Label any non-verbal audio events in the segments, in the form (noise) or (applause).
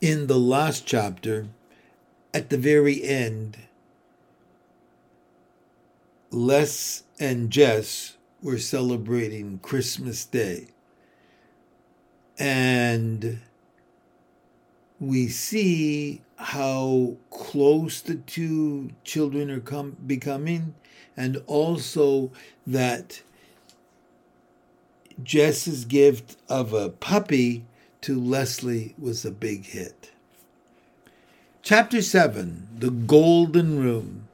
in the last chapter, at the very end, Les and Jess were celebrating Christmas Day. And we see how close the two children are com- becoming, and also that Jess's gift of a puppy to Leslie was a big hit. Chapter 7 The Golden Room.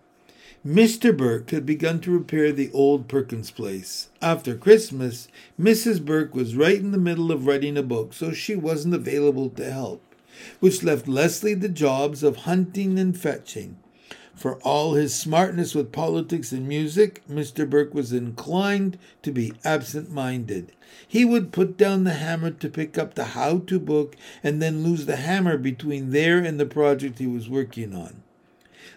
Mr. Burke had begun to repair the old Perkins place. After Christmas, Mrs. Burke was right in the middle of writing a book, so she wasn't available to help, which left Leslie the jobs of hunting and fetching. For all his smartness with politics and music, Mr. Burke was inclined to be absent minded. He would put down the hammer to pick up the how to book and then lose the hammer between there and the project he was working on.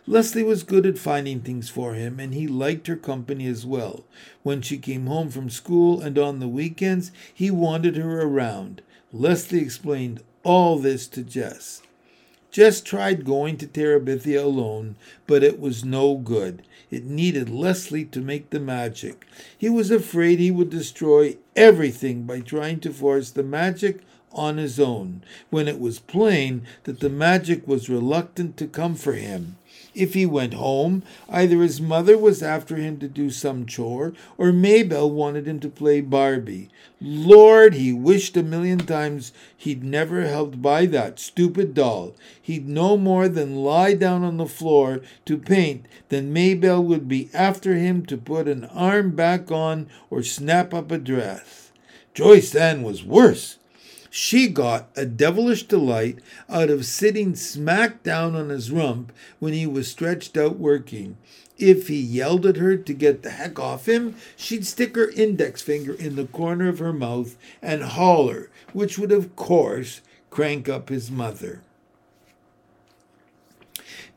Leslie was good at finding things for him, and he liked her company as well. When she came home from school and on the weekends, he wanted her around. Leslie explained all this to Jess. Jess tried going to Terabithia alone, but it was no good. It needed Leslie to make the magic. He was afraid he would destroy everything by trying to force the magic on his own, when it was plain that the magic was reluctant to come for him. If he went home, either his mother was after him to do some chore, or May Belle wanted him to play Barbie. Lord, he wished a million times he'd never helped buy that stupid doll. He'd no more than lie down on the floor to paint than May Belle would be after him to put an arm back on or snap up a dress. Joyce Ann was worse. She got a devilish delight out of sitting smack down on his rump when he was stretched out working. If he yelled at her to get the heck off him, she'd stick her index finger in the corner of her mouth and holler, which would, of course, crank up his mother.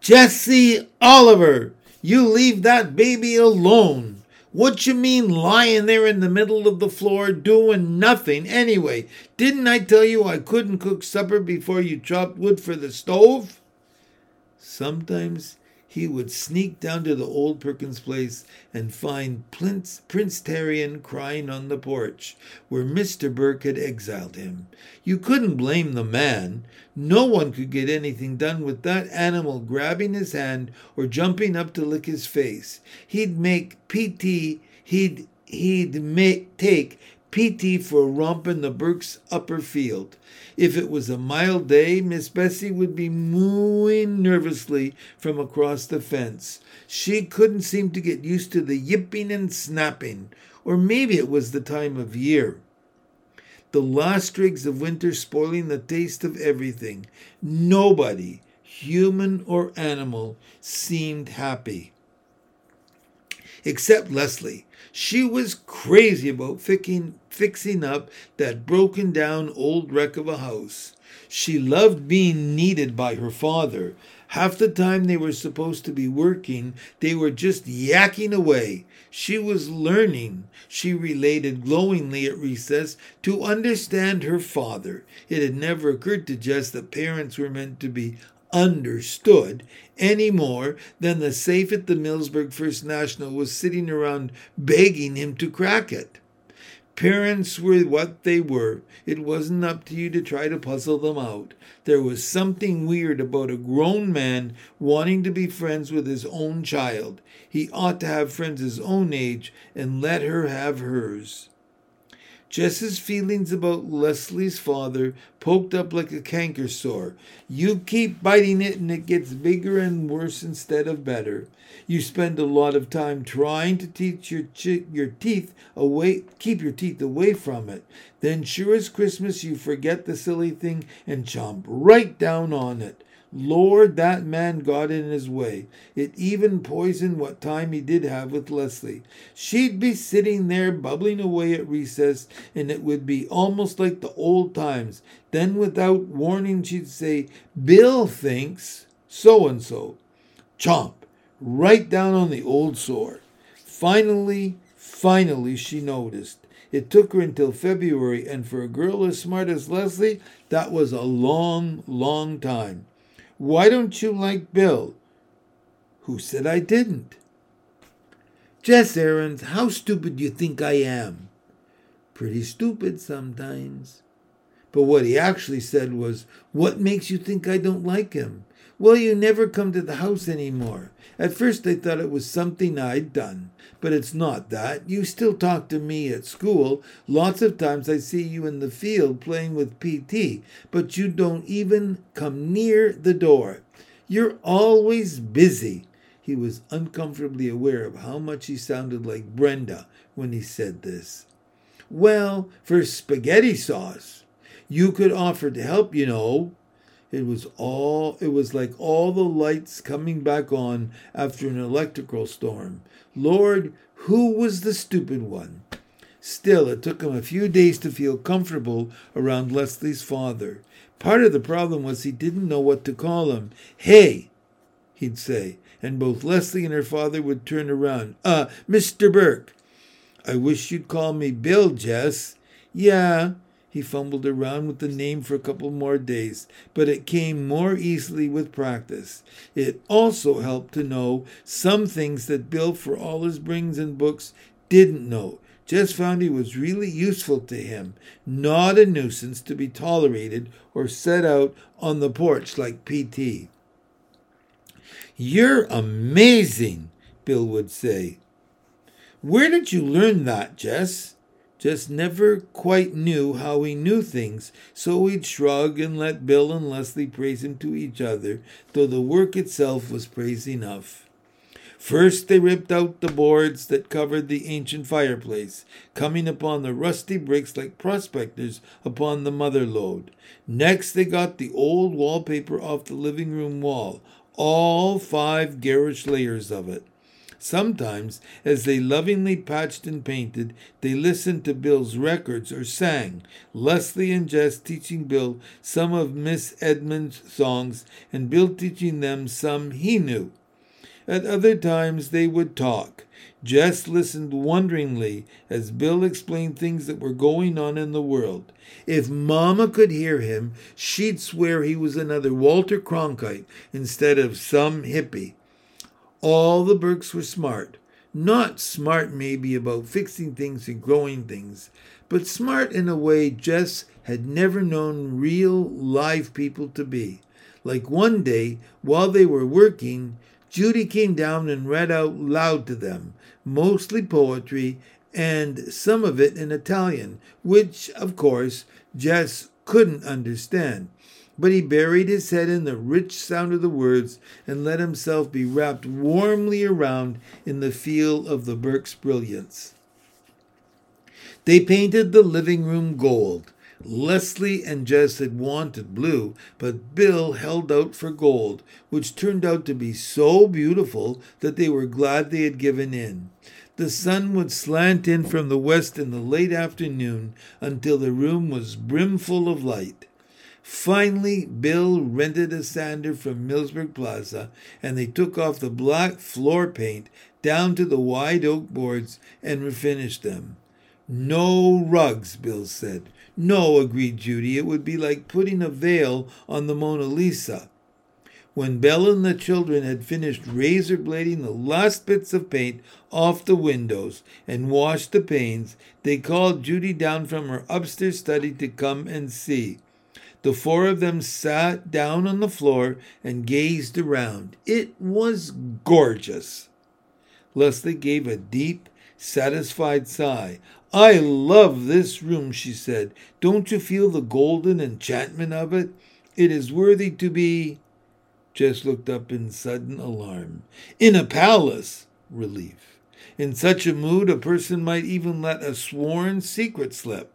Jesse Oliver, you leave that baby alone. What you mean lying there in the middle of the floor doing nothing anyway? Didn't I tell you I couldn't cook supper before you chopped wood for the stove? Sometimes he would sneak down to the old Perkins place and find Prince, Prince Terrien crying on the porch, where Mr. Burke had exiled him. You couldn't blame the man. No one could get anything done with that animal grabbing his hand or jumping up to lick his face. He'd make PT, he'd he'd make, take PT for a romp in the Burke's upper field. If it was a mild day, Miss Bessie would be mooing nervously from across the fence. She couldn't seem to get used to the yipping and snapping, or maybe it was the time of year. The last streaks of winter spoiling the taste of everything. Nobody, human or animal, seemed happy. Except Leslie. She was crazy about fixing, fixing up that broken down old wreck of a house. She loved being needed by her father. Half the time they were supposed to be working, they were just yakking away. She was learning, she related glowingly at recess, to understand her father. It had never occurred to Jess that parents were meant to be understood any more than the safe at the Millsburg First National was sitting around begging him to crack it. Parents were what they were. It wasn't up to you to try to puzzle them out. There was something weird about a grown man wanting to be friends with his own child. He ought to have friends his own age and let her have hers. Jess's feelings about Leslie's father poked up like a canker sore. You keep biting it and it gets bigger and worse instead of better. You spend a lot of time trying to teach your your teeth away keep your teeth away from it. Then sure as Christmas you forget the silly thing and chomp right down on it. Lord, that man got in his way. It even poisoned what time he did have with Leslie. She'd be sitting there bubbling away at recess, and it would be almost like the old times. Then, without warning, she'd say, Bill thinks so and so. Chomp, right down on the old sore. Finally, finally, she noticed. It took her until February, and for a girl as smart as Leslie, that was a long, long time. Why don't you like Bill? Who said I didn't? Jess Aarons, how stupid do you think I am? Pretty stupid sometimes. But what he actually said was, What makes you think I don't like him? Well, you never come to the house anymore. At first I thought it was something I'd done, but it's not that. You still talk to me at school. Lots of times I see you in the field playing with PT, but you don't even come near the door. You're always busy. He was uncomfortably aware of how much he sounded like Brenda when he said this. Well, for spaghetti sauce. You could offer to help, you know. It was all it was like all the lights coming back on after an electrical storm. Lord, who was the stupid one? Still, it took him a few days to feel comfortable around Leslie's father. Part of the problem was he didn't know what to call him. Hey, he'd say, and both Leslie and her father would turn around. Uh, Mr. Burke. I wish you'd call me Bill, Jess. Yeah, he fumbled around with the name for a couple more days, but it came more easily with practice. It also helped to know some things that Bill, for all his brings and books, didn't know. Jess found he was really useful to him, not a nuisance to be tolerated or set out on the porch like PT. You're amazing, Bill would say. Where did you learn that, Jess? Just never quite knew how he knew things, so he'd shrug and let Bill and Leslie praise him to each other, though the work itself was praise enough. First, they ripped out the boards that covered the ancient fireplace, coming upon the rusty bricks like prospectors upon the mother lode. Next, they got the old wallpaper off the living room wall, all five garish layers of it. Sometimes, as they lovingly patched and painted, they listened to Bill's records or sang, Leslie and Jess teaching Bill some of Miss Edmund's songs, and Bill teaching them some he knew. At other times, they would talk. Jess listened wonderingly as Bill explained things that were going on in the world. If Mamma could hear him, she'd swear he was another Walter Cronkite instead of some hippie. All the Burkes were smart. Not smart, maybe, about fixing things and growing things, but smart in a way Jess had never known real, live people to be. Like one day, while they were working, Judy came down and read out loud to them, mostly poetry and some of it in Italian, which, of course, Jess couldn't understand but he buried his head in the rich sound of the words and let himself be wrapped warmly around in the feel of the Burke's brilliance. They painted the living room gold. Leslie and Jess had wanted blue, but Bill held out for gold, which turned out to be so beautiful that they were glad they had given in. The sun would slant in from the west in the late afternoon until the room was brimful of light. Finally, Bill rented a sander from Millsburg Plaza, and they took off the black floor paint down to the wide oak boards and refinished them. No rugs, Bill said. No, agreed Judy. It would be like putting a veil on the Mona Lisa. When Bill and the children had finished razor blading the last bits of paint off the windows and washed the panes, they called Judy down from her upstairs study to come and see. The four of them sat down on the floor and gazed around. It was gorgeous. Leslie gave a deep, satisfied sigh. I love this room, she said. Don't you feel the golden enchantment of it? It is worthy to be. Jess looked up in sudden alarm. In a palace! Relief. In such a mood, a person might even let a sworn secret slip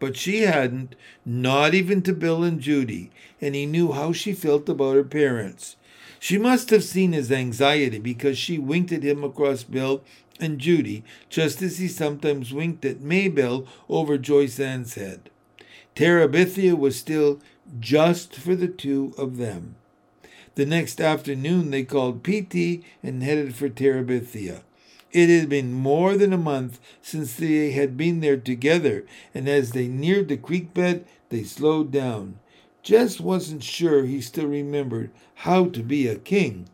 but she hadn't, not even to Bill and Judy, and he knew how she felt about her parents. She must have seen his anxiety because she winked at him across Bill and Judy, just as he sometimes winked at May Belle over Joyce Ann's head. Terabithia was still just for the two of them. The next afternoon they called PT and headed for Terabithia. It had been more than a month since they had been there together, and as they neared the creek bed, they slowed down. Jess wasn't sure he still remembered how to be a king.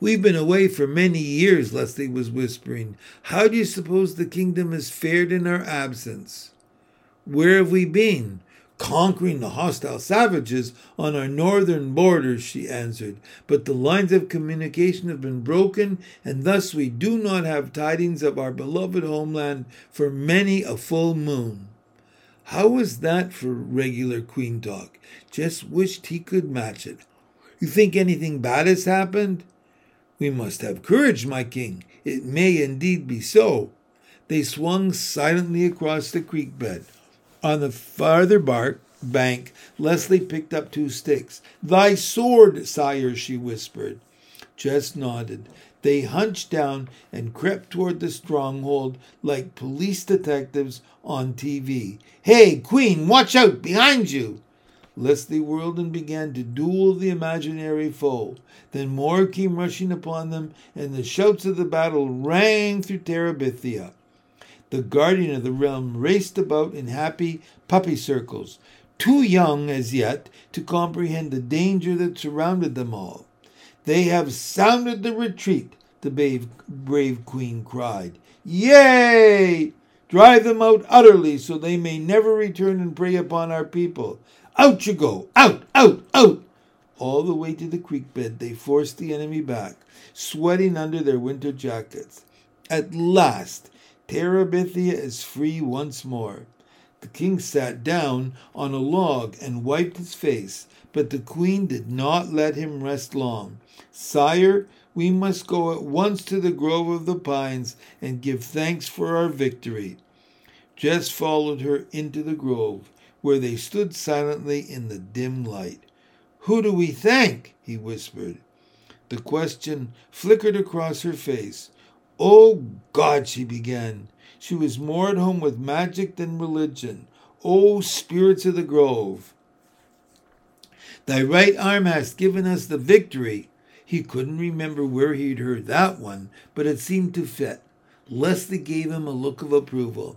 We've been away for many years, Leslie was whispering. How do you suppose the kingdom has fared in our absence? Where have we been? Conquering the hostile savages on our northern borders, she answered. But the lines of communication have been broken, and thus we do not have tidings of our beloved homeland for many a full moon. How was that for regular queen talk? Just wished he could match it. You think anything bad has happened? We must have courage, my king. It may indeed be so. They swung silently across the creek bed. On the farther bark bank, Leslie picked up two sticks. Thy sword, sire, she whispered. Jess nodded. They hunched down and crept toward the stronghold like police detectives on TV. Hey, Queen, watch out! Behind you! Leslie whirled and began to duel the imaginary foe. Then more came rushing upon them, and the shouts of the battle rang through Terabithia. The guardian of the realm raced about in happy puppy circles, too young as yet to comprehend the danger that surrounded them all. They have sounded the retreat, the brave, brave queen cried. Yea! Drive them out utterly so they may never return and prey upon our people. Out you go! Out! Out! Out! All the way to the creek bed, they forced the enemy back, sweating under their winter jackets. At last, Terabithia is free once more. The king sat down on a log and wiped his face, but the queen did not let him rest long. Sire, we must go at once to the grove of the pines and give thanks for our victory. Jess followed her into the grove where they stood silently in the dim light. Who do we thank? he whispered. The question flickered across her face. Oh God, she began. She was more at home with magic than religion. Oh, spirits of the grove. Thy right arm hast given us the victory. He couldn't remember where he'd heard that one, but it seemed to fit. Leslie gave him a look of approval.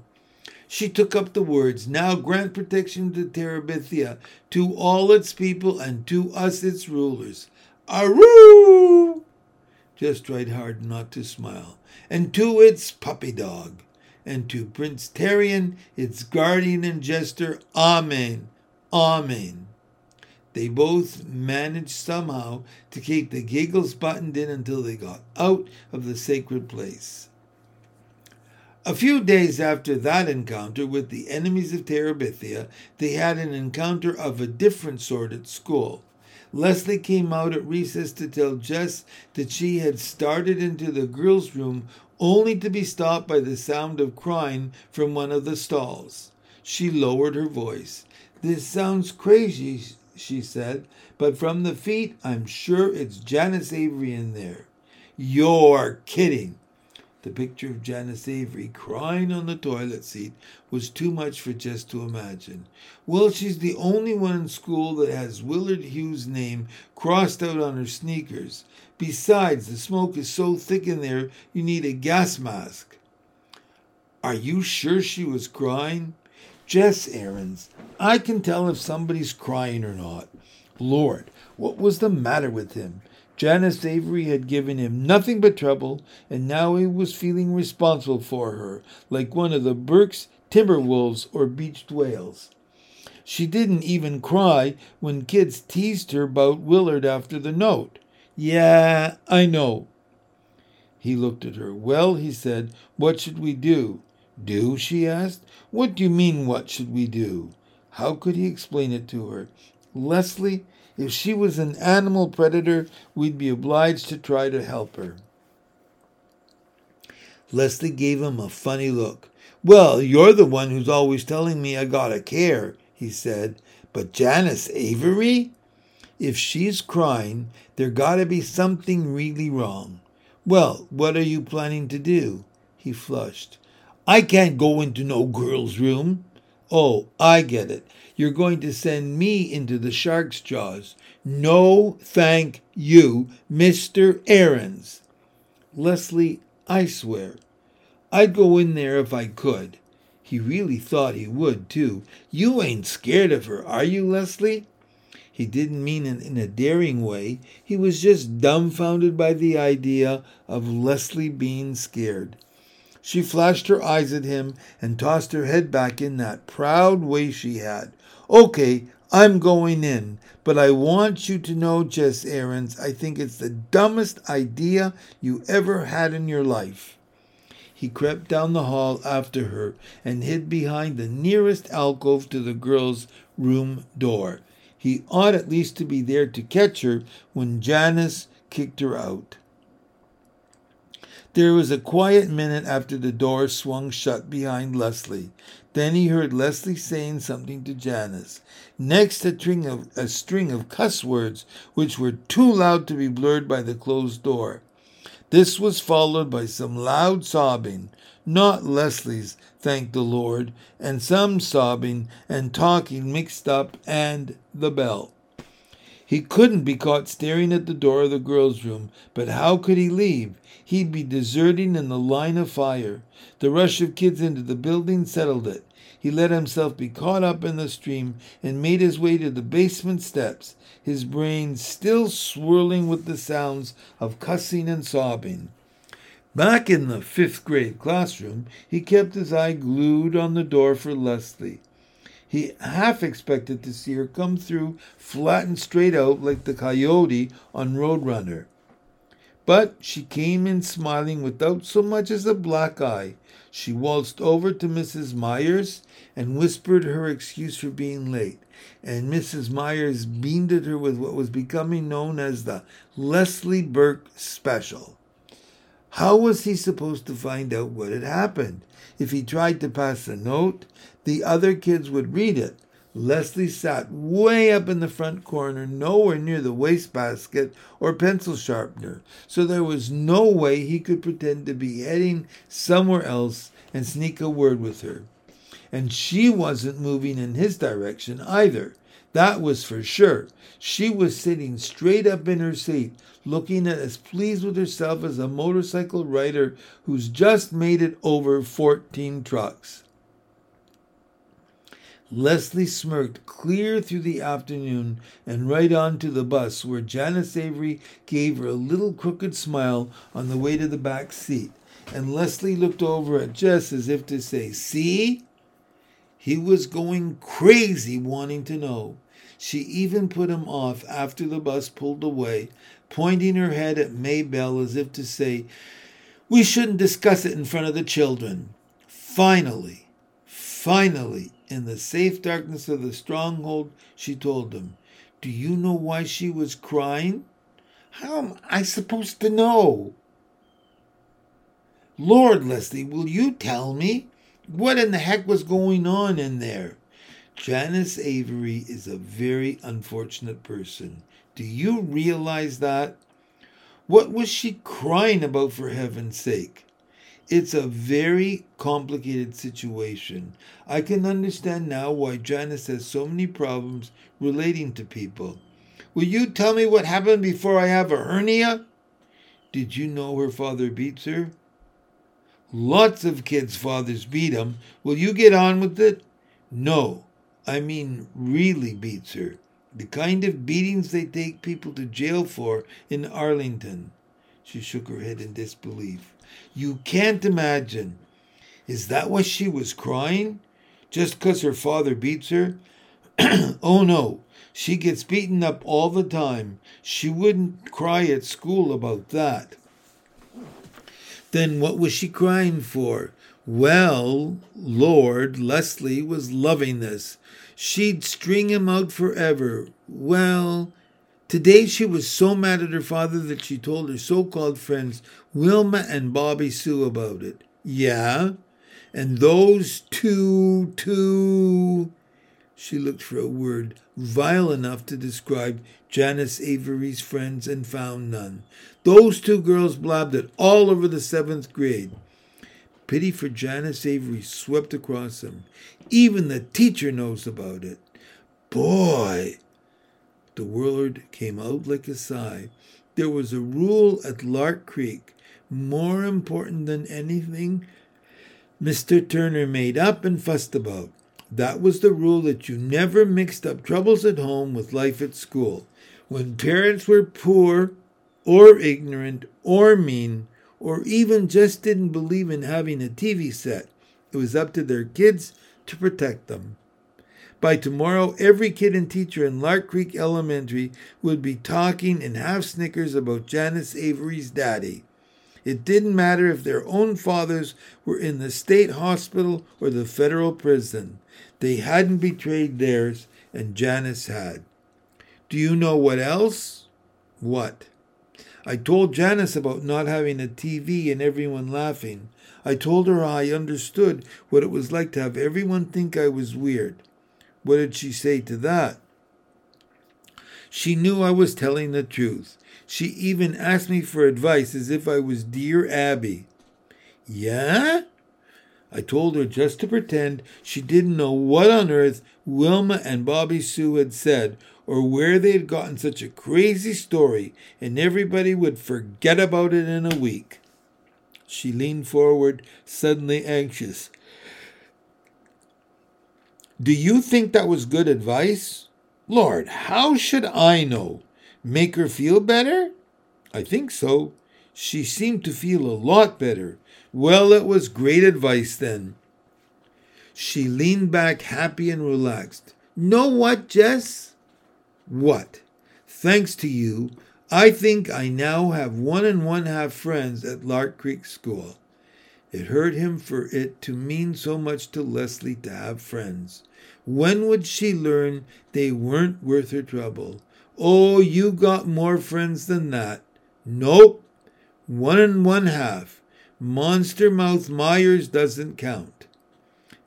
She took up the words, Now grant protection to Terabithia, to all its people, and to us its rulers. Aroo! Just tried hard not to smile. And to its puppy dog. And to Prince Terrien, its guardian and jester. Amen. Amen. They both managed somehow to keep the giggles buttoned in until they got out of the sacred place. A few days after that encounter with the enemies of Terabithia, they had an encounter of a different sort at school. Leslie came out at recess to tell Jess that she had started into the girls' room only to be stopped by the sound of crying from one of the stalls. She lowered her voice. This sounds crazy, she said, but from the feet, I'm sure it's Janice Avery in there. You're kidding. The picture of Janice Avery crying on the toilet seat was too much for Jess to imagine. Well, she's the only one in school that has Willard Hughes' name crossed out on her sneakers. Besides, the smoke is so thick in there you need a gas mask. Are you sure she was crying? Jess Aarons, I can tell if somebody's crying or not. Lord, what was the matter with him? Janice Avery had given him nothing but trouble, and now he was feeling responsible for her, like one of the Burke's timber wolves or beached whales. She didn't even cry when kids teased her about Willard after the note. Yeah, I know. He looked at her. Well, he said, what should we do? Do? she asked. What do you mean, what should we do? How could he explain it to her? Leslie, if she was an animal predator, we'd be obliged to try to help her. Leslie gave him a funny look. Well, you're the one who's always telling me I gotta care, he said. But Janice Avery? If she's crying, there gotta be something really wrong. Well, what are you planning to do? He flushed. I can't go into no girl's room. Oh, I get it. You're going to send me into the shark's jaws. No, thank you, Mr. Aarons. Leslie, I swear. I'd go in there if I could. He really thought he would, too. You ain't scared of her, are you, Leslie? He didn't mean it in a daring way. He was just dumbfounded by the idea of Leslie being scared. She flashed her eyes at him and tossed her head back in that proud way she had. Okay, I'm going in, but I want you to know, Jess Aarons, I think it's the dumbest idea you ever had in your life. He crept down the hall after her and hid behind the nearest alcove to the girl's room door. He ought at least to be there to catch her when Janice kicked her out. There was a quiet minute after the door swung shut behind Leslie. Then he heard Leslie saying something to Janice. Next, a string of, a string of cuss words, which were too loud to be blurred by the closed door. This was followed by some loud sobbing, not Leslie's, thank the Lord, and some sobbing and talking mixed up, and the bell. He couldn't be caught staring at the door of the girls' room, but how could he leave? He'd be deserting in the line of fire. The rush of kids into the building settled it. He let himself be caught up in the stream and made his way to the basement steps his brain still swirling with the sounds of cussing and sobbing. Back in the fifth grade classroom, he kept his eye glued on the door for Leslie. He half expected to see her come through flat and straight out like the coyote on Roadrunner. But she came in smiling without so much as a black eye. She waltzed over to Mrs. Myers and whispered her excuse for being late and Mrs. Myers beamed at her with what was becoming known as the Leslie Burke Special. How was he supposed to find out what had happened? If he tried to pass a note, the other kids would read it. Leslie sat way up in the front corner, nowhere near the wastebasket or pencil sharpener, so there was no way he could pretend to be heading somewhere else and sneak a word with her and she wasn't moving in his direction either. That was for sure. She was sitting straight up in her seat, looking as pleased with herself as a motorcycle rider who's just made it over 14 trucks. Leslie smirked clear through the afternoon and right on to the bus, where Janice Avery gave her a little crooked smile on the way to the back seat. And Leslie looked over at Jess as if to say, See? He was going crazy wanting to know. She even put him off after the bus pulled away, pointing her head at May Belle as if to say, We shouldn't discuss it in front of the children. Finally, finally, in the safe darkness of the stronghold, she told him, Do you know why she was crying? How am I supposed to know? Lord, Leslie, will you tell me? What in the heck was going on in there? Janice Avery is a very unfortunate person. Do you realize that? What was she crying about for heaven's sake? It's a very complicated situation. I can understand now why Janice has so many problems relating to people. Will you tell me what happened before I have a hernia? Did you know her father beats her? Lots of kids' fathers beat them. Will you get on with it? No, I mean really beats her. The kind of beatings they take people to jail for in Arlington. She shook her head in disbelief. You can't imagine. Is that why she was crying? Just 'cause her father beats her? (clears throat) oh no, she gets beaten up all the time. She wouldn't cry at school about that. Then what was she crying for? Well, Lord, Leslie was loving this. She'd string him out forever. Well, today she was so mad at her father that she told her so called friends, Wilma and Bobby Sue, about it. Yeah? And those two, two. She looked for a word vile enough to describe Janice Avery's friends and found none. Those two girls blabbed it all over the seventh grade. Pity for Janice Avery swept across him. Even the teacher knows about it. Boy! The word came out like a sigh. there was a rule at Lark Creek more important than anything Mr. Turner made up and fussed about. That was the rule that you never mixed up troubles at home with life at school. When parents were poor or ignorant or mean or even just didn't believe in having a TV set, it was up to their kids to protect them. By tomorrow, every kid and teacher in Lark Creek Elementary would be talking in half snickers about Janice Avery's daddy. It didn't matter if their own fathers were in the state hospital or the federal prison. They hadn't betrayed theirs, and Janice had. Do you know what else? What? I told Janice about not having a TV and everyone laughing. I told her I understood what it was like to have everyone think I was weird. What did she say to that? She knew I was telling the truth. She even asked me for advice as if I was dear Abby. Yeah? I told her just to pretend she didn't know what on earth Wilma and Bobby Sue had said or where they had gotten such a crazy story, and everybody would forget about it in a week. She leaned forward, suddenly anxious. Do you think that was good advice? Lord, how should I know? Make her feel better? I think so. She seemed to feel a lot better. Well, it was great advice then. She leaned back happy and relaxed. Know what, Jess? What? Thanks to you, I think I now have one and one half friends at Lark Creek School. It hurt him for it to mean so much to Leslie to have friends. When would she learn they weren't worth her trouble? Oh, you got more friends than that. Nope. One and one half. Monster Mouth Myers doesn't count.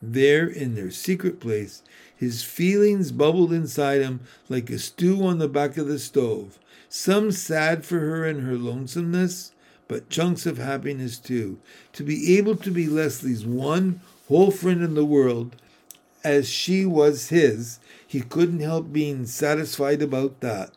There, in their secret place, his feelings bubbled inside him like a stew on the back of the stove. Some sad for her and her lonesomeness, but chunks of happiness too. To be able to be Leslie's one whole friend in the world, as she was his, he couldn't help being satisfied about that.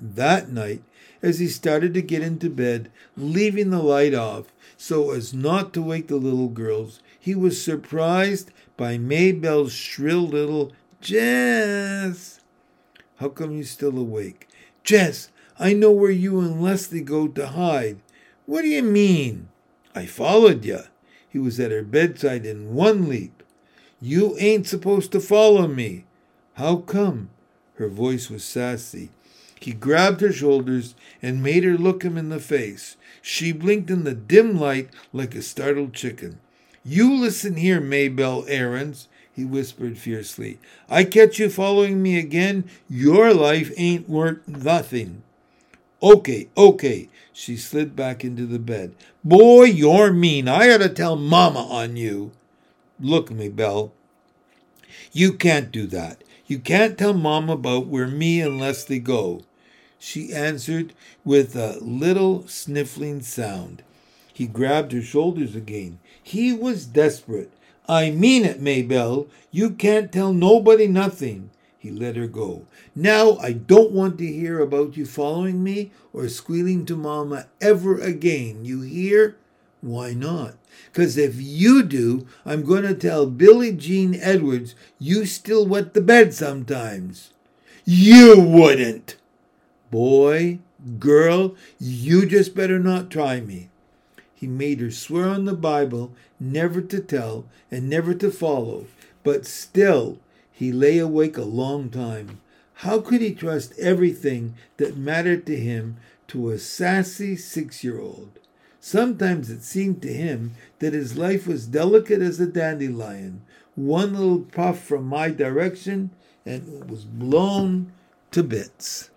That night, as he started to get into bed, leaving the light off so as not to wake the little girls, he was surprised by May Belle's shrill little Jess. How come you still awake? Jess, I know where you and Leslie go to hide. What do you mean? I followed you. He was at her bedside in one leap. You ain't supposed to follow me. How come? Her voice was sassy. He grabbed her shoulders and made her look him in the face. She blinked in the dim light like a startled chicken. You listen here, May Belle Aarons, he whispered fiercely. I catch you following me again, your life ain't worth nothing. Okay, okay. She slid back into the bed. Boy, you're mean. I ought to tell Mama on you. Look, May Belle. You can't do that. You can't tell Mom about where me and Leslie go she answered with a little sniffling sound. He grabbed her shoulders again. He was desperate. I mean it, May Belle. You can't tell nobody nothing. He let her go. Now I don't want to hear about you following me or squealing to Mama ever again. You hear? Why not? Because if you do, I'm going to tell Billie Jean Edwards you still wet the bed sometimes. You wouldn't! Boy, girl, you just better not try me. He made her swear on the Bible never to tell and never to follow, but still he lay awake a long time. How could he trust everything that mattered to him to a sassy six year old? Sometimes it seemed to him that his life was delicate as a dandelion. One little puff from my direction and it was blown to bits.